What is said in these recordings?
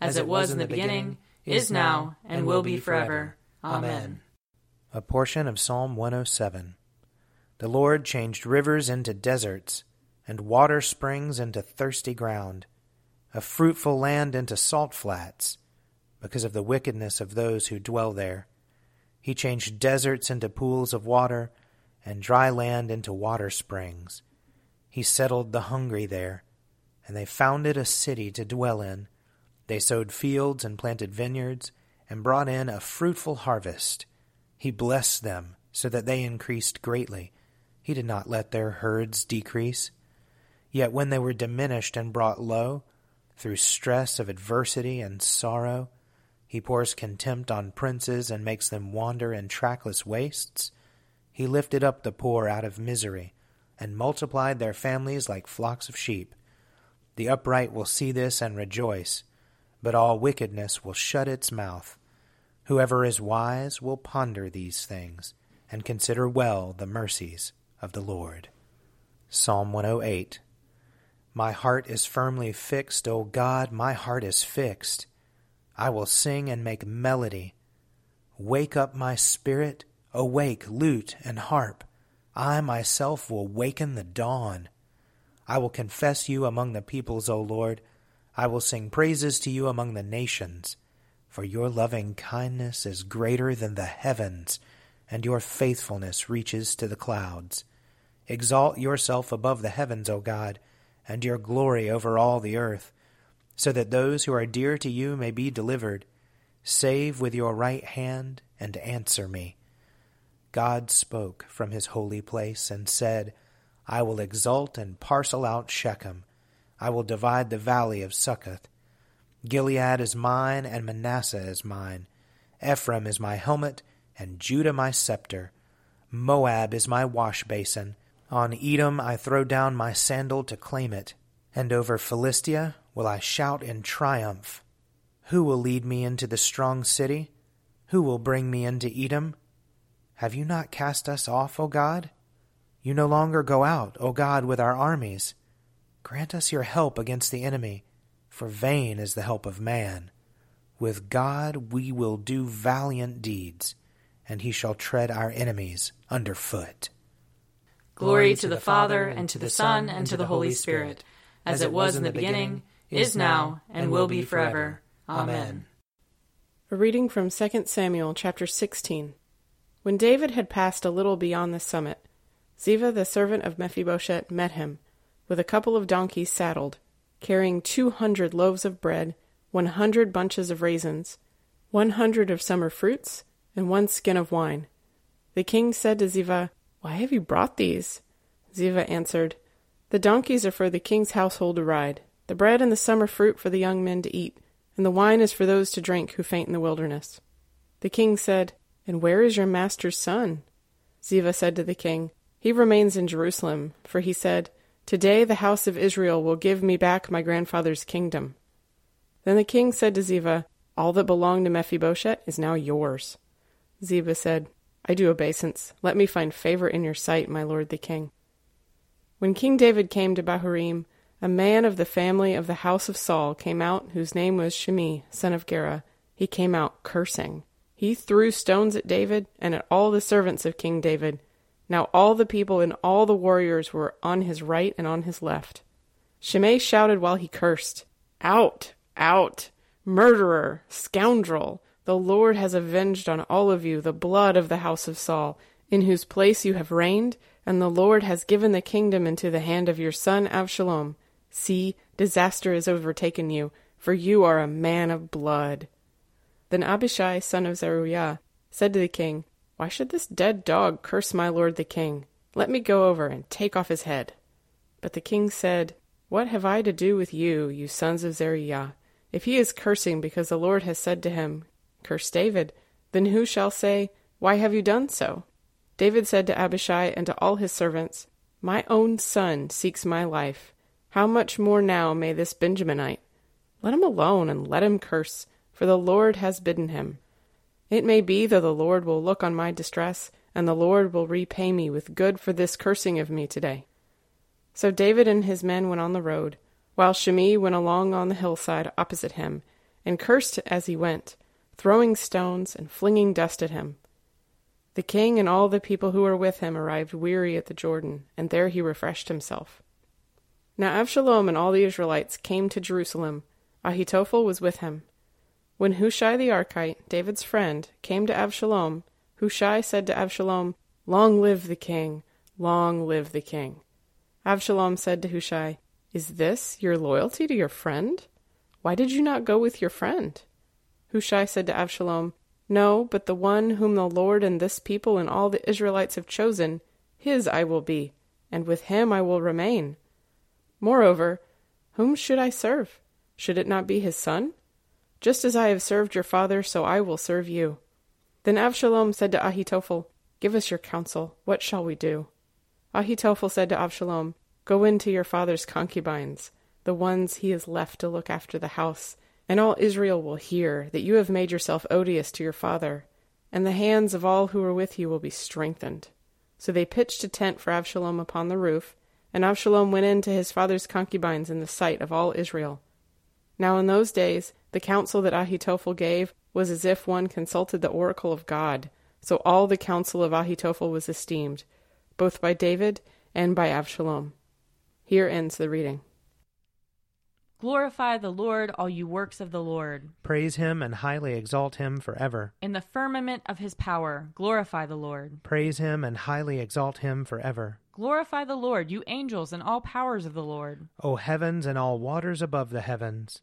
as it was in the beginning, is now, and will be forever. Amen. A portion of Psalm 107. The Lord changed rivers into deserts, and water springs into thirsty ground, a fruitful land into salt flats, because of the wickedness of those who dwell there. He changed deserts into pools of water, and dry land into water springs. He settled the hungry there, and they founded a city to dwell in. They sowed fields and planted vineyards, and brought in a fruitful harvest. He blessed them so that they increased greatly. He did not let their herds decrease. Yet when they were diminished and brought low, through stress of adversity and sorrow, he pours contempt on princes and makes them wander in trackless wastes. He lifted up the poor out of misery and multiplied their families like flocks of sheep. The upright will see this and rejoice, but all wickedness will shut its mouth. Whoever is wise will ponder these things and consider well the mercies of the Lord. Psalm 108 My heart is firmly fixed, O God, my heart is fixed. I will sing and make melody. Wake up my spirit, awake lute and harp. I myself will waken the dawn. I will confess you among the peoples, O Lord. I will sing praises to you among the nations. For your loving kindness is greater than the heavens, and your faithfulness reaches to the clouds. Exalt yourself above the heavens, O God, and your glory over all the earth, so that those who are dear to you may be delivered. Save with your right hand and answer me. God spoke from his holy place and said, I will exalt and parcel out Shechem. I will divide the valley of Succoth. Gilead is mine, and Manasseh is mine. Ephraim is my helmet, and Judah my scepter. Moab is my wash basin. On Edom I throw down my sandal to claim it. And over Philistia will I shout in triumph. Who will lead me into the strong city? Who will bring me into Edom? Have you not cast us off, O God? You no longer go out, O God, with our armies. Grant us your help against the enemy for vain is the help of man. With God we will do valiant deeds, and he shall tread our enemies under foot. Glory to the Father, and to the Son, and to the Holy Spirit, as it was in the beginning, is now, and will be forever. Amen. A reading from 2 Samuel chapter 16. When David had passed a little beyond the summit, Ziba the servant of Mephibosheth met him, with a couple of donkeys saddled carrying two hundred loaves of bread, one hundred bunches of raisins, one hundred of summer fruits, and one skin of wine. The king said to Ziba, Why have you brought these? Ziba answered, The donkeys are for the king's household to ride, the bread and the summer fruit for the young men to eat, and the wine is for those to drink who faint in the wilderness. The king said, And where is your master's son? Ziba said to the king, He remains in Jerusalem, for he said, Today the house of Israel will give me back my grandfather's kingdom. Then the king said to Ziba, All that belonged to Mephibosheth is now yours. Ziba said, I do obeisance. Let me find favor in your sight, my lord the king. When King David came to Bahurim, a man of the family of the house of Saul came out, whose name was Shimei, son of Gera. He came out cursing. He threw stones at David and at all the servants of King David. Now all the people and all the warriors were on his right and on his left. Shimei shouted while he cursed, Out! Out! Murderer! Scoundrel! The Lord has avenged on all of you the blood of the house of Saul, in whose place you have reigned, and the Lord has given the kingdom into the hand of your son Absalom. See, disaster has overtaken you, for you are a man of blood. Then Abishai, son of Zeruiah, said to the king, Why should this dead dog curse my lord the king? Let me go over and take off his head. But the king said, What have I to do with you, you sons of Zeruiah? If he is cursing because the Lord has said to him, curse David. Then who shall say, Why have you done so? David said to Abishai and to all his servants, My own son seeks my life. How much more now may this Benjaminite? Let him alone and let him curse, for the Lord has bidden him. It may be that the Lord will look on my distress, and the Lord will repay me with good for this cursing of me today. So David and his men went on the road, while Shimei went along on the hillside opposite him, and cursed as he went throwing stones and flinging dust at him. The king and all the people who were with him arrived weary at the Jordan, and there he refreshed himself. Now Absalom and all the Israelites came to Jerusalem. Ahitophel was with him. When Hushai the Archite, David's friend, came to Absalom, Hushai said to Absalom, Long live the king! Long live the king! Absalom said to Hushai, Is this your loyalty to your friend? Why did you not go with your friend? Hushai said to Absalom, No, but the one whom the Lord and this people and all the Israelites have chosen, his I will be, and with him I will remain. Moreover, whom should I serve? Should it not be his son? Just as I have served your father, so I will serve you. Then Absalom said to Ahitophel, Give us your counsel. What shall we do? Ahitophel said to Absalom, Go in to your father's concubines, the ones he has left to look after the house, and all Israel will hear that you have made yourself odious to your father, and the hands of all who are with you will be strengthened. So they pitched a tent for Absalom upon the roof, and Absalom went in to his father's concubines in the sight of all Israel. Now in those days the counsel that Ahitophel gave was as if one consulted the oracle of God, so all the counsel of Ahitophel was esteemed, both by David and by Absalom. Here ends the reading. Glorify the Lord, all you works of the Lord. Praise him and highly exalt him forever. In the firmament of his power, glorify the Lord. Praise him and highly exalt him forever. Glorify the Lord, you angels and all powers of the Lord. O heavens and all waters above the heavens.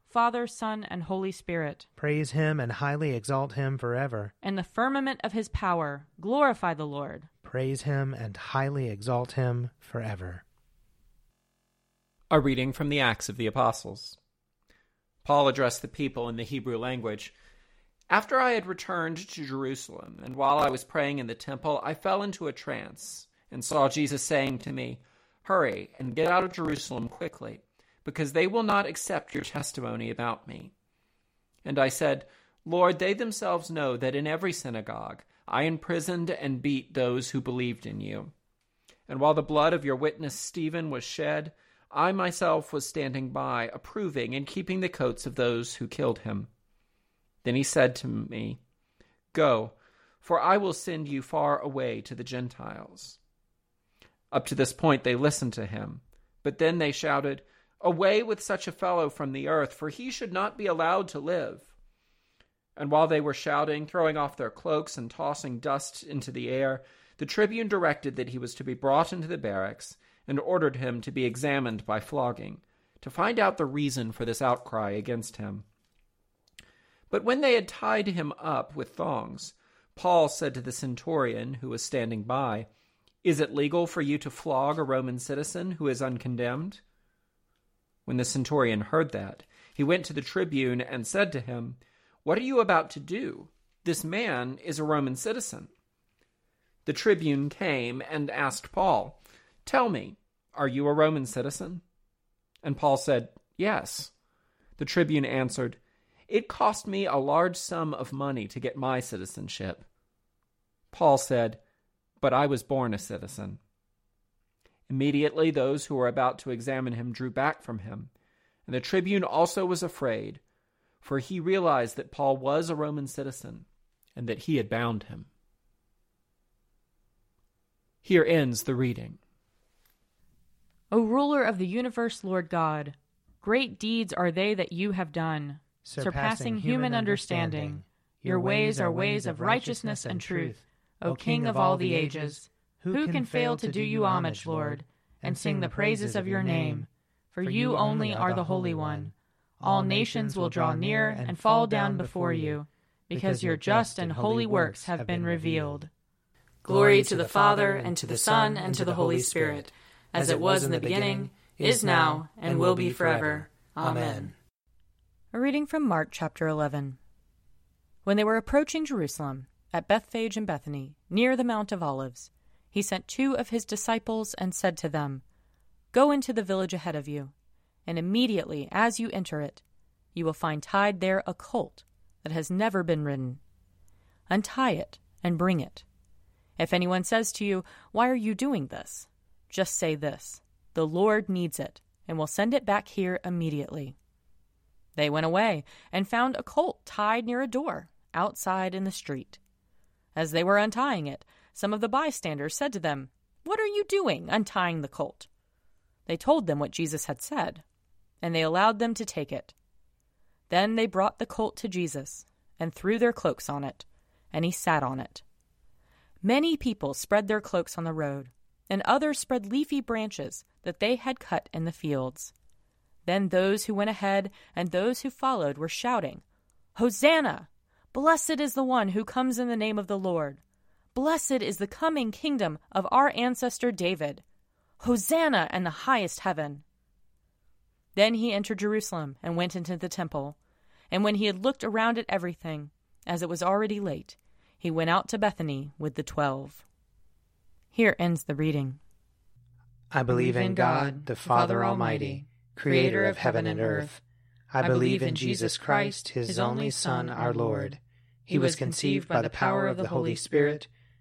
Father, Son, and Holy Spirit. Praise him and highly exalt him forever. In the firmament of his power, glorify the Lord. Praise him and highly exalt him forever. A reading from the Acts of the Apostles. Paul addressed the people in the Hebrew language. After I had returned to Jerusalem, and while I was praying in the temple, I fell into a trance, and saw Jesus saying to me, Hurry and get out of Jerusalem quickly because they will not accept your testimony about me. And I said, Lord, they themselves know that in every synagogue I imprisoned and beat those who believed in you. And while the blood of your witness Stephen was shed, I myself was standing by, approving and keeping the coats of those who killed him. Then he said to me, Go, for I will send you far away to the Gentiles. Up to this point they listened to him, but then they shouted, Away with such a fellow from the earth, for he should not be allowed to live. And while they were shouting, throwing off their cloaks, and tossing dust into the air, the tribune directed that he was to be brought into the barracks, and ordered him to be examined by flogging, to find out the reason for this outcry against him. But when they had tied him up with thongs, Paul said to the centurion who was standing by, Is it legal for you to flog a Roman citizen who is uncondemned? When the centurion heard that, he went to the tribune and said to him, What are you about to do? This man is a Roman citizen. The tribune came and asked Paul, Tell me, are you a Roman citizen? And Paul said, Yes. The tribune answered, It cost me a large sum of money to get my citizenship. Paul said, But I was born a citizen. Immediately those who were about to examine him drew back from him, and the tribune also was afraid, for he realized that Paul was a Roman citizen and that he had bound him. Here ends the reading. O ruler of the universe, Lord God, great deeds are they that you have done, surpassing, surpassing human understanding. Your ways are ways of righteousness and truth, O King of all the ages. Who can fail to do you homage, Lord, and sing the praises of your name? For you only are the Holy One. All nations will draw near and fall down before you, because your just and holy works have been revealed. Glory to the Father, and to the Son, and to the Holy Spirit, as it was in the beginning, is now, and will be forever. Amen. A reading from Mark chapter 11. When they were approaching Jerusalem, at Bethphage and Bethany, near the Mount of Olives, he sent two of his disciples and said to them, Go into the village ahead of you, and immediately as you enter it, you will find tied there a colt that has never been ridden. Untie it and bring it. If anyone says to you, Why are you doing this? just say this The Lord needs it, and will send it back here immediately. They went away and found a colt tied near a door, outside in the street. As they were untying it, some of the bystanders said to them, What are you doing, untying the colt? They told them what Jesus had said, and they allowed them to take it. Then they brought the colt to Jesus, and threw their cloaks on it, and he sat on it. Many people spread their cloaks on the road, and others spread leafy branches that they had cut in the fields. Then those who went ahead and those who followed were shouting, Hosanna! Blessed is the one who comes in the name of the Lord! Blessed is the coming kingdom of our ancestor David. Hosanna in the highest heaven. Then he entered Jerusalem and went into the temple. And when he had looked around at everything, as it was already late, he went out to Bethany with the twelve. Here ends the reading. I believe in God, the Father Almighty, creator of heaven and earth. I believe in Jesus Christ, his only Son, our Lord. He was conceived by the power of the Holy Spirit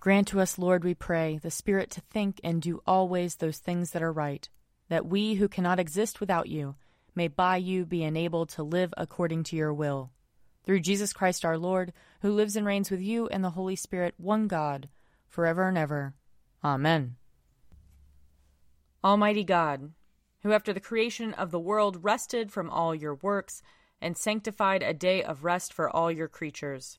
Grant to us, Lord, we pray, the Spirit to think and do always those things that are right, that we who cannot exist without you may by you be enabled to live according to your will. Through Jesus Christ our Lord, who lives and reigns with you and the Holy Spirit, one God, forever and ever. Amen. Almighty God, who after the creation of the world rested from all your works and sanctified a day of rest for all your creatures,